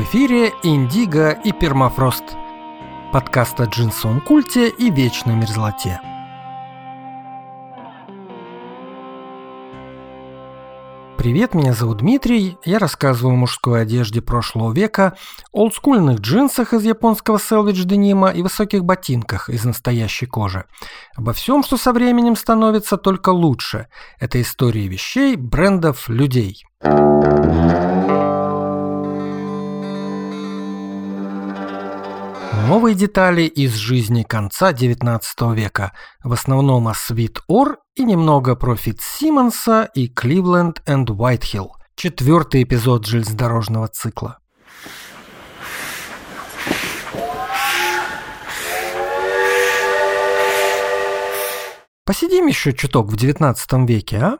Эфире «Индиго» и «Пермафрост». Подкаст о джинсовом культе и вечной мерзлоте. Привет, меня зовут Дмитрий. Я рассказываю о мужской одежде прошлого века, олдскульных джинсах из японского селвидж денима и высоких ботинках из настоящей кожи. Обо всем, что со временем становится только лучше. Это истории вещей, брендов, людей. Новые детали из жизни конца XIX века, в основном о Свит Ор и немного про Фитцсимонса и Кливленд энд Уайтхилл. Четвертый эпизод железнодорожного цикла. Посидим еще чуток в XIX веке, а?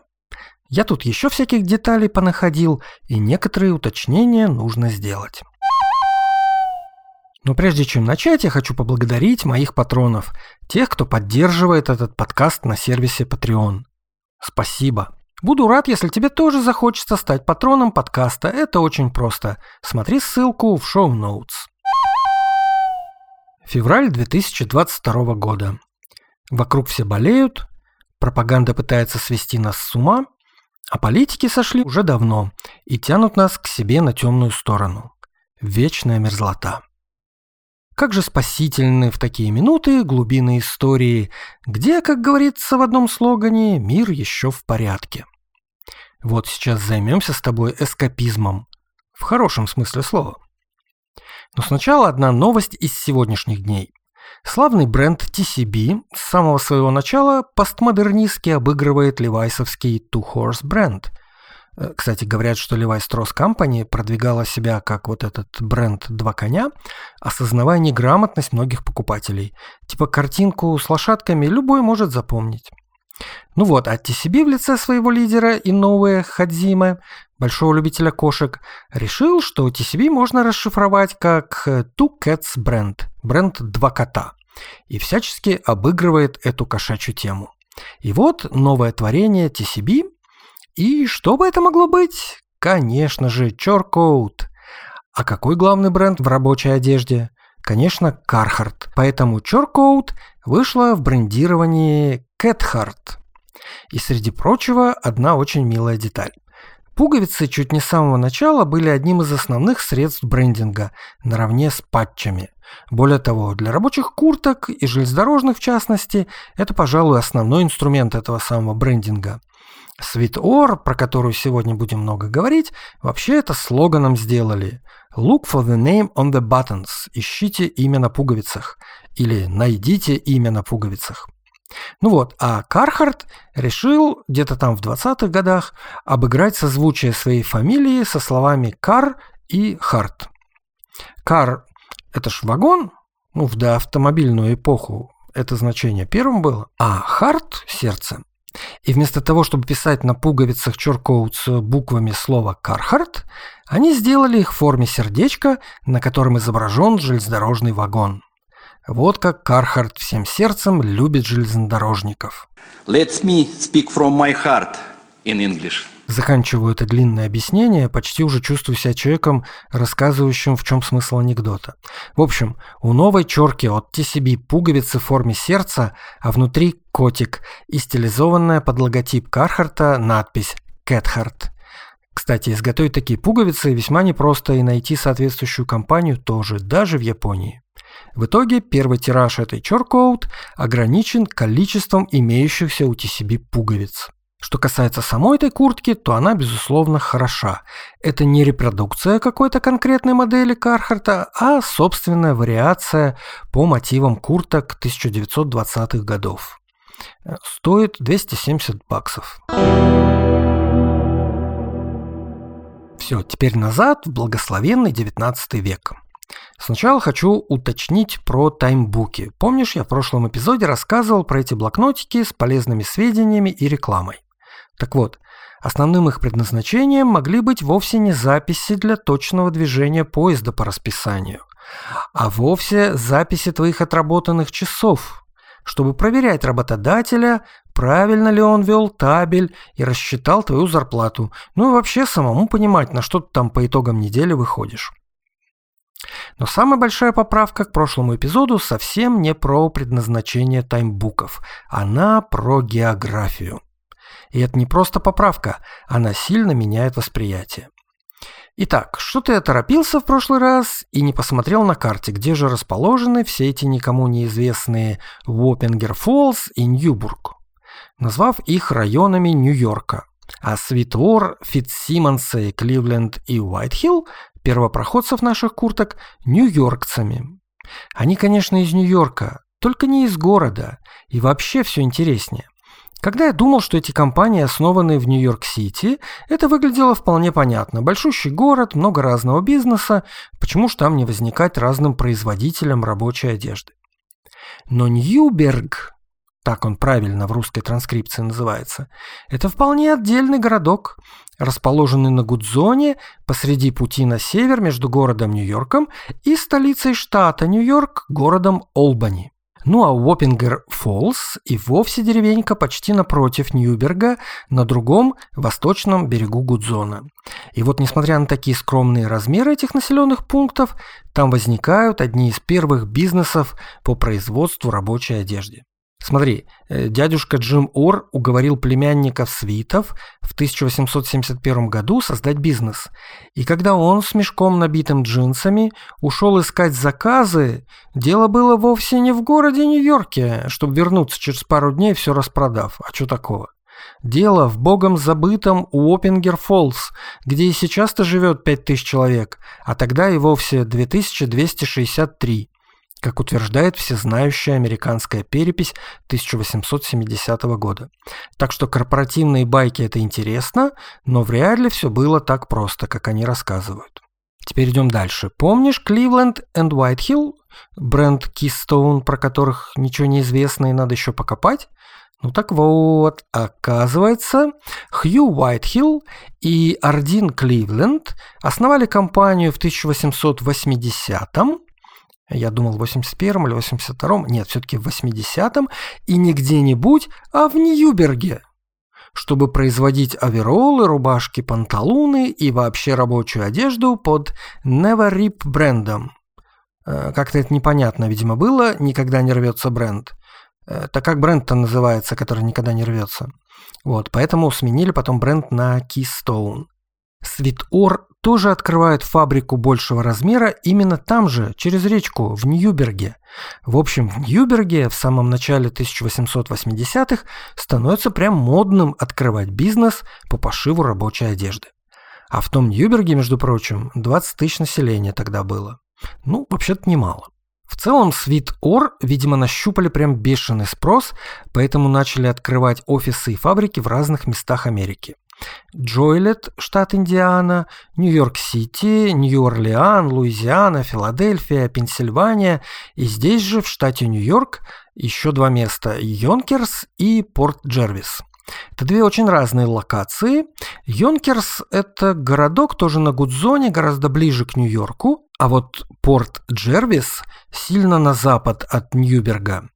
Я тут еще всяких деталей понаходил, и некоторые уточнения нужно сделать. Но прежде чем начать, я хочу поблагодарить моих патронов, тех, кто поддерживает этот подкаст на сервисе Patreon. Спасибо. Буду рад, если тебе тоже захочется стать патроном подкаста. Это очень просто. Смотри ссылку в шоу-ноутс. Февраль 2022 года. Вокруг все болеют, пропаганда пытается свести нас с ума, а политики сошли уже давно и тянут нас к себе на темную сторону. Вечная мерзлота. Как же спасительны в такие минуты глубины истории, где, как говорится в одном слогане, мир еще в порядке. Вот сейчас займемся с тобой эскапизмом. В хорошем смысле слова. Но сначала одна новость из сегодняшних дней. Славный бренд TCB с самого своего начала постмодернистски обыгрывает левайсовский Two Horse бренд – кстати, говорят, что Levi Strauss Company продвигала себя как вот этот бренд «Два коня», осознавая неграмотность многих покупателей. Типа картинку с лошадками любой может запомнить. Ну вот, а TCB в лице своего лидера Иноуэ Хадзиме, большого любителя кошек, решил, что TCB можно расшифровать как Two Cats бренд, бренд «Два кота», и всячески обыгрывает эту кошачью тему. И вот новое творение TCB – и что бы это могло быть? Конечно же, Чоркоут. А какой главный бренд в рабочей одежде? Конечно, Кархарт. Поэтому Чоркоут вышла в брендировании Кэтхарт. И среди прочего, одна очень милая деталь. Пуговицы чуть не с самого начала были одним из основных средств брендинга, наравне с патчами. Более того, для рабочих курток и железнодорожных в частности, это, пожалуй, основной инструмент этого самого брендинга. Sweet про которую сегодня будем много говорить, вообще это слоганом сделали. Look for the name on the buttons. Ищите имя на пуговицах. Или найдите имя на пуговицах. Ну вот, а Кархарт решил где-то там в 20-х годах обыграть созвучие своей фамилии со словами «кар» и «харт». «Кар» — это ж вагон, ну, в доавтомобильную эпоху это значение первым было, а «харт» — сердце. И вместо того, чтобы писать на пуговицах Чоркоутс буквами слова «Кархарт», они сделали их в форме сердечка, на котором изображен железнодорожный вагон. Вот как Кархарт всем сердцем любит железнодорожников. Let me speak from my heart in English. Заканчиваю это длинное объяснение, почти уже чувствую себя человеком, рассказывающим, в чем смысл анекдота. В общем, у новой черки от TCB пуговицы в форме сердца, а внутри котик и стилизованная под логотип Кархарта надпись «Кэтхарт». Кстати, изготовить такие пуговицы весьма непросто и найти соответствующую компанию тоже, даже в Японии. В итоге первый тираж этой чоркоут ограничен количеством имеющихся у TCB пуговиц. Что касается самой этой куртки, то она, безусловно, хороша. Это не репродукция какой-то конкретной модели Кархарта, а собственная вариация по мотивам курток 1920-х годов. Стоит 270 баксов. Все, теперь назад в благословенный 19 век. Сначала хочу уточнить про таймбуки. Помнишь, я в прошлом эпизоде рассказывал про эти блокнотики с полезными сведениями и рекламой. Так вот, основным их предназначением могли быть вовсе не записи для точного движения поезда по расписанию, а вовсе записи твоих отработанных часов, чтобы проверять работодателя, правильно ли он вел табель и рассчитал твою зарплату, ну и вообще самому понимать, на что ты там по итогам недели выходишь. Но самая большая поправка к прошлому эпизоду совсем не про предназначение таймбуков. Она про географию. И это не просто поправка, она сильно меняет восприятие. Итак, что-то я торопился в прошлый раз и не посмотрел на карте, где же расположены все эти никому неизвестные Уоппингер Фоллс и Ньюбург, назвав их районами Нью-Йорка. А Свитвор, Фитсимонсы, Кливленд и Уайтхилл первопроходцев наших курток нью-йоркцами. Они, конечно, из Нью-Йорка, только не из города, и вообще все интереснее. Когда я думал, что эти компании основаны в Нью-Йорк-Сити, это выглядело вполне понятно. Большущий город, много разного бизнеса, почему же там не возникать разным производителям рабочей одежды? Но Ньюберг, так он правильно в русской транскрипции называется, это вполне отдельный городок, расположенный на Гудзоне посреди пути на север между городом Нью-Йорком и столицей штата Нью-Йорк, городом Олбани. Ну а Уоппингер Фоллс и вовсе деревенька почти напротив Ньюберга, на другом восточном берегу Гудзона. И вот несмотря на такие скромные размеры этих населенных пунктов, там возникают одни из первых бизнесов по производству рабочей одежды. Смотри, э, дядюшка Джим Ор уговорил племянников Свитов в 1871 году создать бизнес. И когда он с мешком, набитым джинсами, ушел искать заказы, дело было вовсе не в городе Нью-Йорке, чтобы вернуться через пару дней все распродав. А что такого? Дело в богом забытом Уоппингер Фоллс, где и сейчас-то живет 5000 человек, а тогда и вовсе 2263 как утверждает всезнающая американская перепись 1870 года. Так что корпоративные байки это интересно, но вряд ли все было так просто, как они рассказывают. Теперь идем дальше. Помнишь Кливленд и Уайтхилл? Бренд Keystone, про которых ничего не известно и надо еще покопать? Ну так вот, оказывается, Хью Уайтхилл и Ардин Кливленд основали компанию в 1880-м, я думал в 81-м или 82-м, нет, все-таки в 80-м, и не где-нибудь, а в Ньюберге, чтобы производить оверолы, рубашки, панталоны и вообще рабочую одежду под Never Rip брендом. Э, как-то это непонятно, видимо, было, никогда не рвется бренд. Э, так как бренд-то называется, который никогда не рвется. Вот, поэтому сменили потом бренд на Keystone. Свитор тоже открывает фабрику большего размера именно там же, через речку, в Ньюберге. В общем, в Ньюберге в самом начале 1880-х становится прям модным открывать бизнес по пошиву рабочей одежды. А в том Ньюберге, между прочим, 20 тысяч населения тогда было. Ну, вообще-то немало. В целом, Свит Ор, видимо, нащупали прям бешеный спрос, поэтому начали открывать офисы и фабрики в разных местах Америки. Джойлет, штат Индиана, Нью-Йорк-Сити, Нью-Орлеан, Луизиана, Филадельфия, Пенсильвания и здесь же, в штате Нью-Йорк, еще два места – Йонкерс и Порт-Джервис. Это две очень разные локации. Йонкерс – это городок тоже на Гудзоне, гораздо ближе к Нью-Йорку, а вот Порт Джервис сильно на запад от Ньюберга.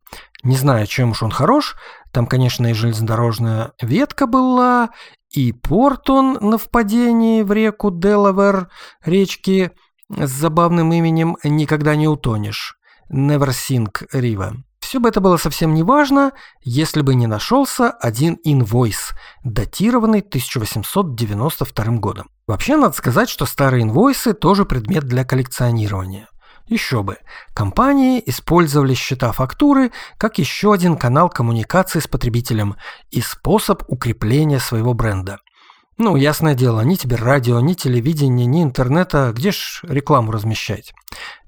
Не знаю, чем уж он хорош, там, конечно, и железнодорожная ветка была, и порт он на впадении в реку Делавер, речки с забавным именем «Никогда не утонешь» – Never Sink River. Все бы это было совсем не важно, если бы не нашелся один инвойс, датированный 1892 годом. Вообще, надо сказать, что старые инвойсы тоже предмет для коллекционирования. Еще бы. Компании использовали счета фактуры как еще один канал коммуникации с потребителем и способ укрепления своего бренда. Ну, ясное дело, ни тебе радио, ни телевидение, ни интернета, где ж рекламу размещать?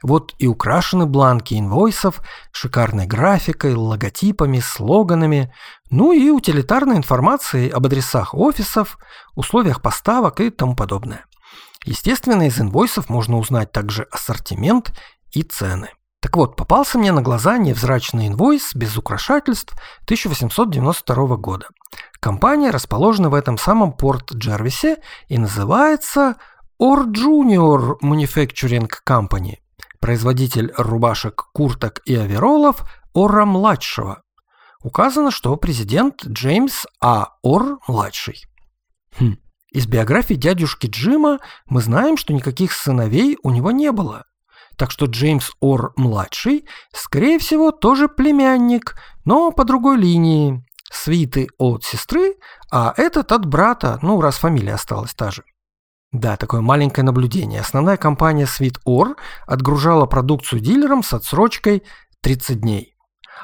Вот и украшены бланки инвойсов шикарной графикой, логотипами, слоганами, ну и утилитарной информацией об адресах офисов, условиях поставок и тому подобное. Естественно, из инвойсов можно узнать также ассортимент и цены. Так вот, попался мне на глаза невзрачный инвойс без украшательств 1892 года. Компания расположена в этом самом Порт-Джервисе и называется Or Junior Manufacturing Company, производитель рубашек, курток и оверолов Ора-младшего. Указано, что президент Джеймс А. Ор-младший. Хм. Из биографии дядюшки Джима мы знаем, что никаких сыновей у него не было. Так что Джеймс Ор-младший, скорее всего, тоже племянник, но по другой линии. Свиты от сестры, а этот от брата, ну, раз фамилия осталась та же. Да, такое маленькое наблюдение. Основная компания Sweet Or отгружала продукцию дилерам с отсрочкой 30 дней.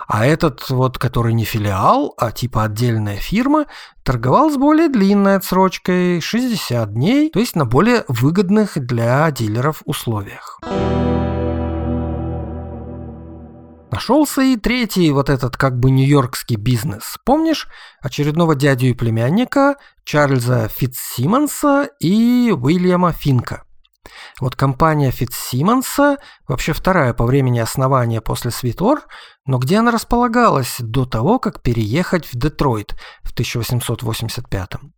А этот вот, который не филиал, а типа отдельная фирма, торговал с более длинной отсрочкой 60 дней, то есть на более выгодных для дилеров условиях. Нашелся и третий вот этот как бы нью-йоркский бизнес. Помнишь очередного дядю и племянника Чарльза Фитцсимонса и Уильяма Финка? Вот компания Фитцсимонса вообще вторая по времени основания после Свитор, но где она располагалась до того, как переехать в Детройт в 1885 -м?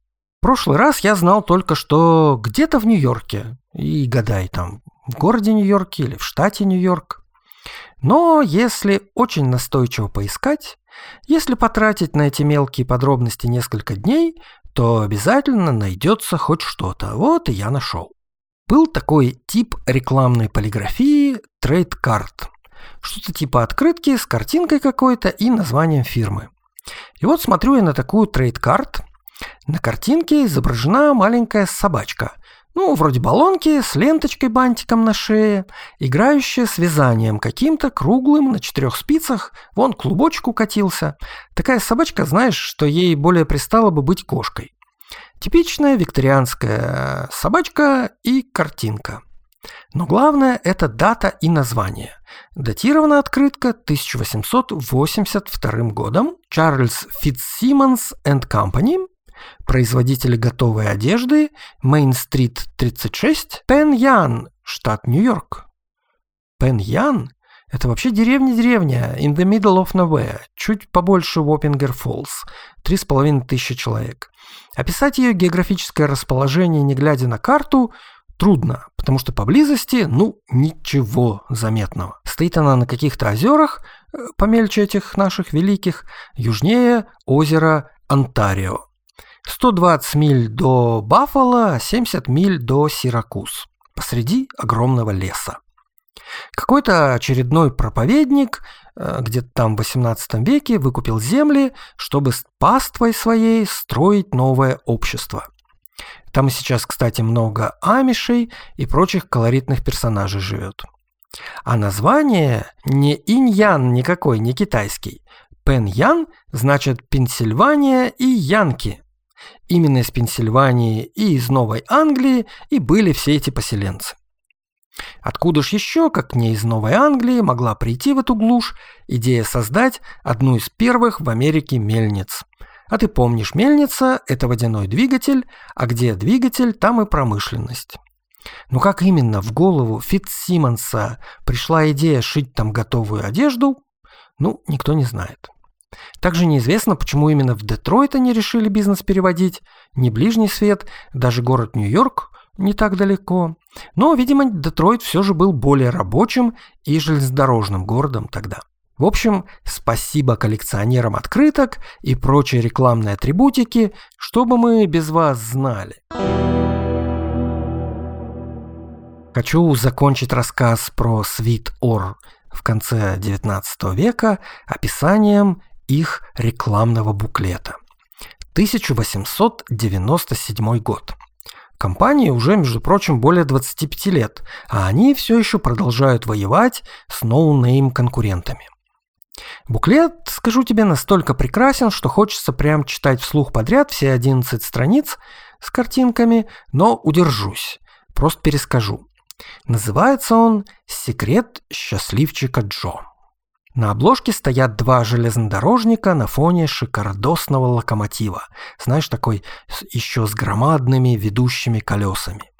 прошлый раз я знал только, что где-то в Нью-Йорке, и гадай там, в городе Нью-Йорке или в штате Нью-Йорк. Но если очень настойчиво поискать, если потратить на эти мелкие подробности несколько дней, то обязательно найдется хоть что-то. Вот и я нашел. Был такой тип рекламной полиграфии trade card. Что-то типа открытки с картинкой какой-то и названием фирмы. И вот смотрю я на такую trade card. На картинке изображена маленькая собачка – ну, вроде болонки с ленточкой-бантиком на шее, играющая с вязанием каким-то круглым на четырех спицах, вон клубочек укатился. Такая собачка, знаешь, что ей более пристало бы быть кошкой. Типичная викторианская собачка и картинка. Но главное – это дата и название. Датирована открытка 1882 годом. Чарльз Фитцсимонс энд Компани производители готовой одежды, Мейн-стрит 36, Пен-Ян, штат Нью-Йорк. Пен-Ян – это вообще деревня-деревня, in the middle of nowhere, чуть побольше Уоппингер Фоллс, три с половиной тысячи человек. Описать ее географическое расположение, не глядя на карту, трудно, потому что поблизости, ну, ничего заметного. Стоит она на каких-то озерах, э, помельче этих наших великих, южнее озера Онтарио. 120 миль до Баффало, 70 миль до Сиракуз, посреди огромного леса. Какой-то очередной проповедник э, где-то там в 18 веке выкупил земли, чтобы с паствой своей строить новое общество. Там сейчас, кстати, много амишей и прочих колоритных персонажей живет. А название не иньян никакой, не китайский. Пен-ян значит Пенсильвания и Янки. Именно из Пенсильвании и из Новой Англии и были все эти поселенцы. Откуда ж еще, как не из Новой Англии, могла прийти в эту глушь идея создать одну из первых в Америке мельниц. А ты помнишь, мельница – это водяной двигатель, а где двигатель, там и промышленность. Но как именно в голову Фитцсимонса пришла идея шить там готовую одежду, ну, никто не знает. Также неизвестно, почему именно в Детройт они решили бизнес переводить. Не ближний свет, даже город Нью-Йорк не так далеко. Но, видимо, Детройт все же был более рабочим и железнодорожным городом тогда. В общем, спасибо коллекционерам открыток и прочей рекламной атрибутики, чтобы мы без вас знали. Хочу закончить рассказ про Sweet-Orr в конце XIX века описанием их рекламного буклета. 1897 год. Компании уже, между прочим, более 25 лет, а они все еще продолжают воевать с no name конкурентами. Буклет, скажу тебе, настолько прекрасен, что хочется прям читать вслух подряд все 11 страниц с картинками, но удержусь, просто перескажу. Называется он «Секрет счастливчика Джо». На обложке стоят два железнодорожника на фоне шикардосного локомотива. Знаешь, такой еще с громадными ведущими колесами.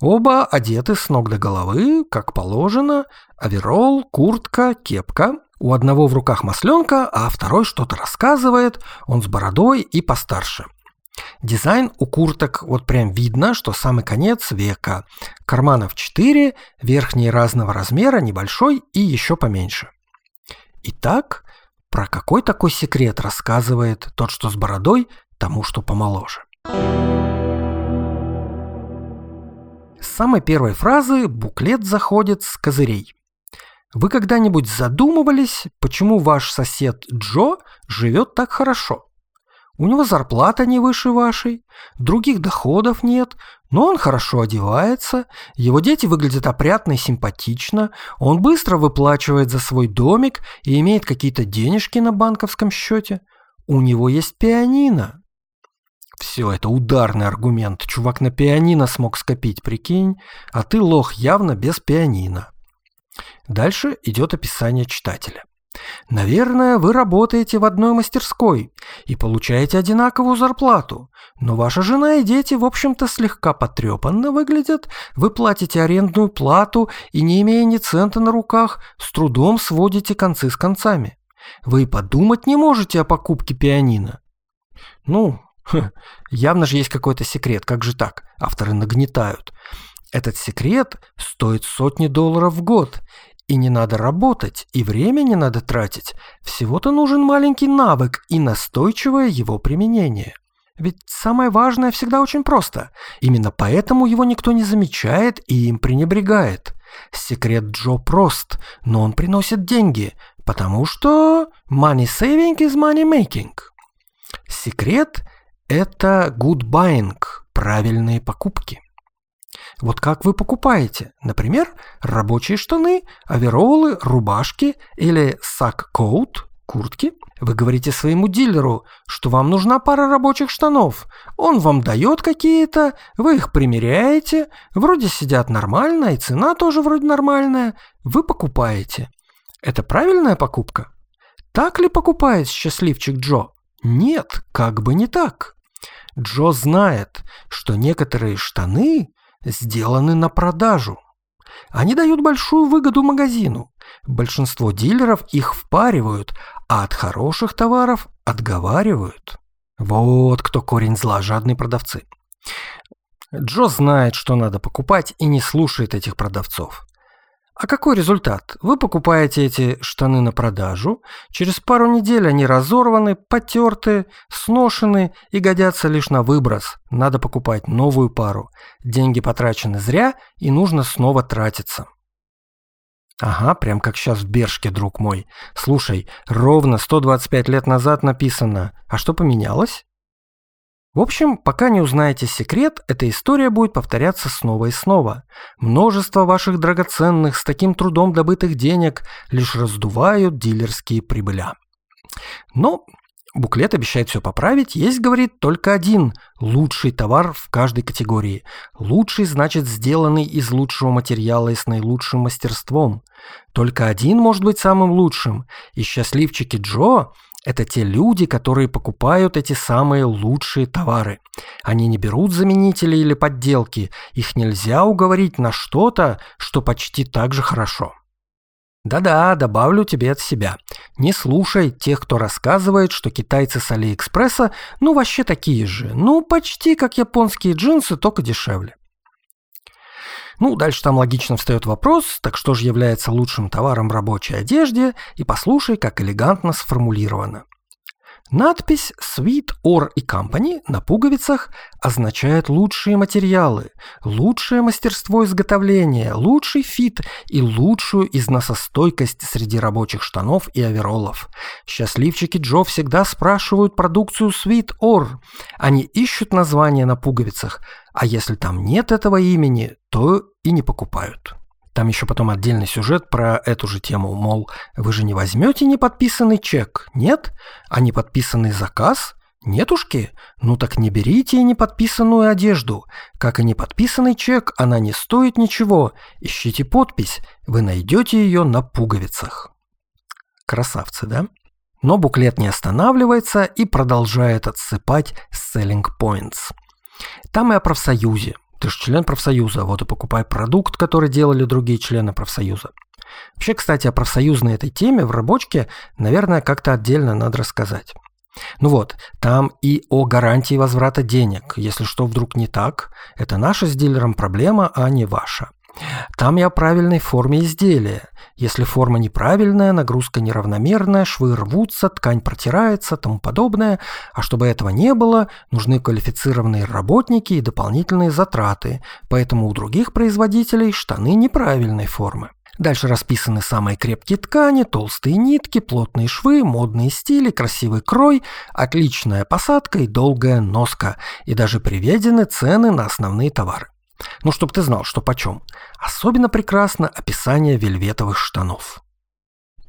Оба одеты с ног до головы, как положено. Аверол, куртка, кепка. У одного в руках масленка, а второй что-то рассказывает. Он с бородой и постарше. Дизайн у курток вот прям видно, что самый конец века. Карманов 4, верхние разного размера, небольшой и еще поменьше. Итак, про какой такой секрет рассказывает тот, что с бородой, тому, что помоложе. С самой первой фразы буклет заходит с козырей. Вы когда-нибудь задумывались, почему ваш сосед Джо живет так хорошо? У него зарплата не выше вашей, других доходов нет, но он хорошо одевается, его дети выглядят опрятно и симпатично, он быстро выплачивает за свой домик и имеет какие-то денежки на банковском счете. У него есть пианино. Все, это ударный аргумент. Чувак на пианино смог скопить, прикинь, а ты лох явно без пианино. Дальше идет описание читателя. Наверное, вы работаете в одной мастерской и получаете одинаковую зарплату, но ваша жена и дети, в общем-то, слегка потрепанно выглядят, вы платите арендную плату и, не имея ни цента на руках, с трудом сводите концы с концами. Вы подумать не можете о покупке пианино. Ну, ха, явно же есть какой-то секрет, как же так? Авторы нагнетают. Этот секрет стоит сотни долларов в год, и не надо работать, и время не надо тратить. Всего-то нужен маленький навык и настойчивое его применение. Ведь самое важное всегда очень просто. Именно поэтому его никто не замечает и им пренебрегает. Секрет Джо прост, но он приносит деньги, потому что money saving is money making. Секрет – это good buying, правильные покупки. Вот как вы покупаете, например, рабочие штаны, овероллы, рубашки или сак-коут, куртки. Вы говорите своему дилеру, что вам нужна пара рабочих штанов. Он вам дает какие-то, вы их примеряете, вроде сидят нормально, и цена тоже вроде нормальная. Вы покупаете. Это правильная покупка? Так ли покупает счастливчик Джо? Нет, как бы не так. Джо знает, что некоторые штаны сделаны на продажу. Они дают большую выгоду магазину. Большинство дилеров их впаривают, а от хороших товаров отговаривают. Вот кто корень зла, жадные продавцы. Джо знает, что надо покупать и не слушает этих продавцов. А какой результат? Вы покупаете эти штаны на продажу, через пару недель они разорваны, потерты, сношены и годятся лишь на выброс. Надо покупать новую пару. Деньги потрачены зря и нужно снова тратиться. Ага, прям как сейчас в Бершке, друг мой. Слушай, ровно 125 лет назад написано. А что поменялось? В общем, пока не узнаете секрет, эта история будет повторяться снова и снова. Множество ваших драгоценных, с таким трудом добытых денег лишь раздувают дилерские прибыля. Но буклет обещает все поправить. Есть, говорит, только один лучший товар в каждой категории. Лучший значит сделанный из лучшего материала и с наилучшим мастерством. Только один может быть самым лучшим. И счастливчики Джо это те люди, которые покупают эти самые лучшие товары. Они не берут заменители или подделки. Их нельзя уговорить на что-то, что почти так же хорошо. Да-да, добавлю тебе от себя. Не слушай тех, кто рассказывает, что китайцы с Алиэкспресса ну вообще такие же. Ну почти как японские джинсы, только дешевле. Ну, дальше там логично встает вопрос, так что же является лучшим товаром в рабочей одежде, и послушай, как элегантно сформулировано. Надпись Sweet Or и Company на пуговицах означает лучшие материалы, лучшее мастерство изготовления, лучший фит и лучшую износостойкость среди рабочих штанов и овероллов. Счастливчики Джо всегда спрашивают продукцию Sweet Or. Они ищут название на пуговицах, а если там нет этого имени, то и не покупают. Там еще потом отдельный сюжет про эту же тему, мол, вы же не возьмете неподписанный чек, нет? А неподписанный заказ? Нетушки? Ну так не берите и неподписанную одежду. Как и неподписанный чек, она не стоит ничего. Ищите подпись, вы найдете ее на пуговицах. Красавцы, да? Но буклет не останавливается и продолжает отсыпать selling points. Там и о профсоюзе, ты же член профсоюза, вот и покупай продукт, который делали другие члены профсоюза. Вообще, кстати, о профсоюзной этой теме в рабочке, наверное, как-то отдельно надо рассказать. Ну вот, там и о гарантии возврата денег. Если что вдруг не так, это наша с дилером проблема, а не ваша. Там я правильной форме изделия. Если форма неправильная, нагрузка неравномерная, швы рвутся, ткань протирается, тому подобное. А чтобы этого не было, нужны квалифицированные работники и дополнительные затраты. Поэтому у других производителей штаны неправильной формы. Дальше расписаны самые крепкие ткани, толстые нитки, плотные швы, модные стили, красивый крой, отличная посадка и долгая носка. И даже приведены цены на основные товары. Ну, чтобы ты знал, что почем. Особенно прекрасно описание вельветовых штанов.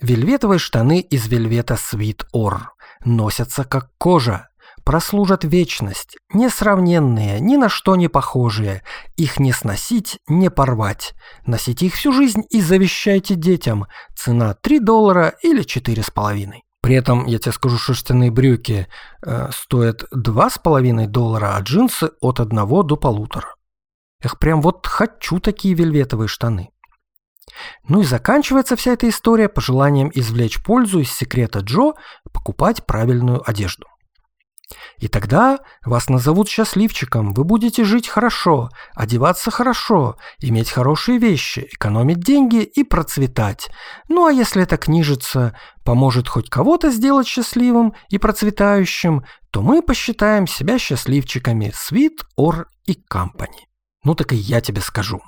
Вельветовые штаны из вельвета Sweet Or носятся как кожа, прослужат вечность, несравненные, ни на что не похожие. Их не сносить, не порвать. Носите их всю жизнь и завещайте детям. Цена 3 доллара или 4,5. При этом, я тебе скажу, шерстяные брюки э, стоят 2,5 доллара, а джинсы от 1 до полутора. Эх, прям вот хочу такие вельветовые штаны. Ну и заканчивается вся эта история пожеланием извлечь пользу из секрета Джо покупать правильную одежду. И тогда вас назовут счастливчиком, вы будете жить хорошо, одеваться хорошо, иметь хорошие вещи, экономить деньги и процветать. Ну а если это книжица поможет хоть кого-то сделать счастливым и процветающим, то мы посчитаем себя счастливчиками Sweet or и Company. Ну так и я тебе скажу.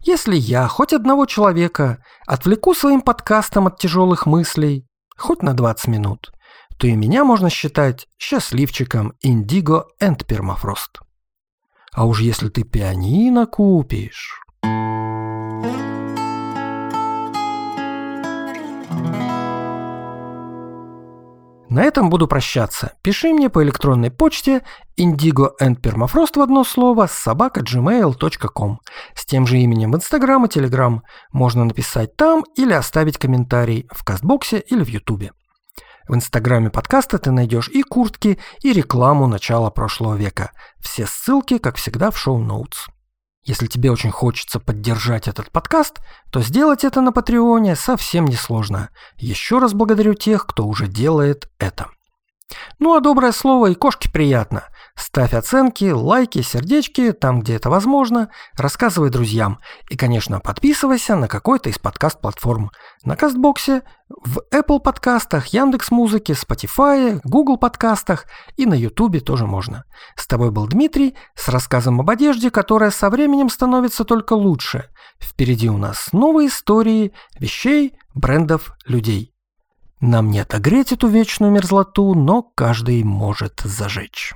Если я хоть одного человека отвлеку своим подкастом от тяжелых мыслей, хоть на 20 минут, то и меня можно считать счастливчиком Индиго энд Пермафрост. А уж если ты пианино купишь... На этом буду прощаться. Пиши мне по электронной почте indigo and permafrost в одно слово собака gmail.com. С тем же именем в Инстаграм и Телеграм. Можно написать там или оставить комментарий в Кастбоксе или в Ютубе. В Инстаграме подкаста ты найдешь и куртки, и рекламу начала прошлого века. Все ссылки, как всегда, в шоу-ноутс. Если тебе очень хочется поддержать этот подкаст, то сделать это на Патреоне совсем несложно. Еще раз благодарю тех, кто уже делает это. Ну а доброе слово и кошке приятно. Ставь оценки, лайки, сердечки там, где это возможно. Рассказывай друзьям. И, конечно, подписывайся на какой-то из подкаст-платформ. На Кастбоксе, в Apple подкастах, Яндекс Музыке, Spotify, Google подкастах и на Ютубе тоже можно. С тобой был Дмитрий с рассказом об одежде, которая со временем становится только лучше. Впереди у нас новые истории вещей, брендов, людей. Нам не отогреть эту вечную мерзлоту, но каждый может зажечь.